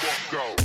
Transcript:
walk out.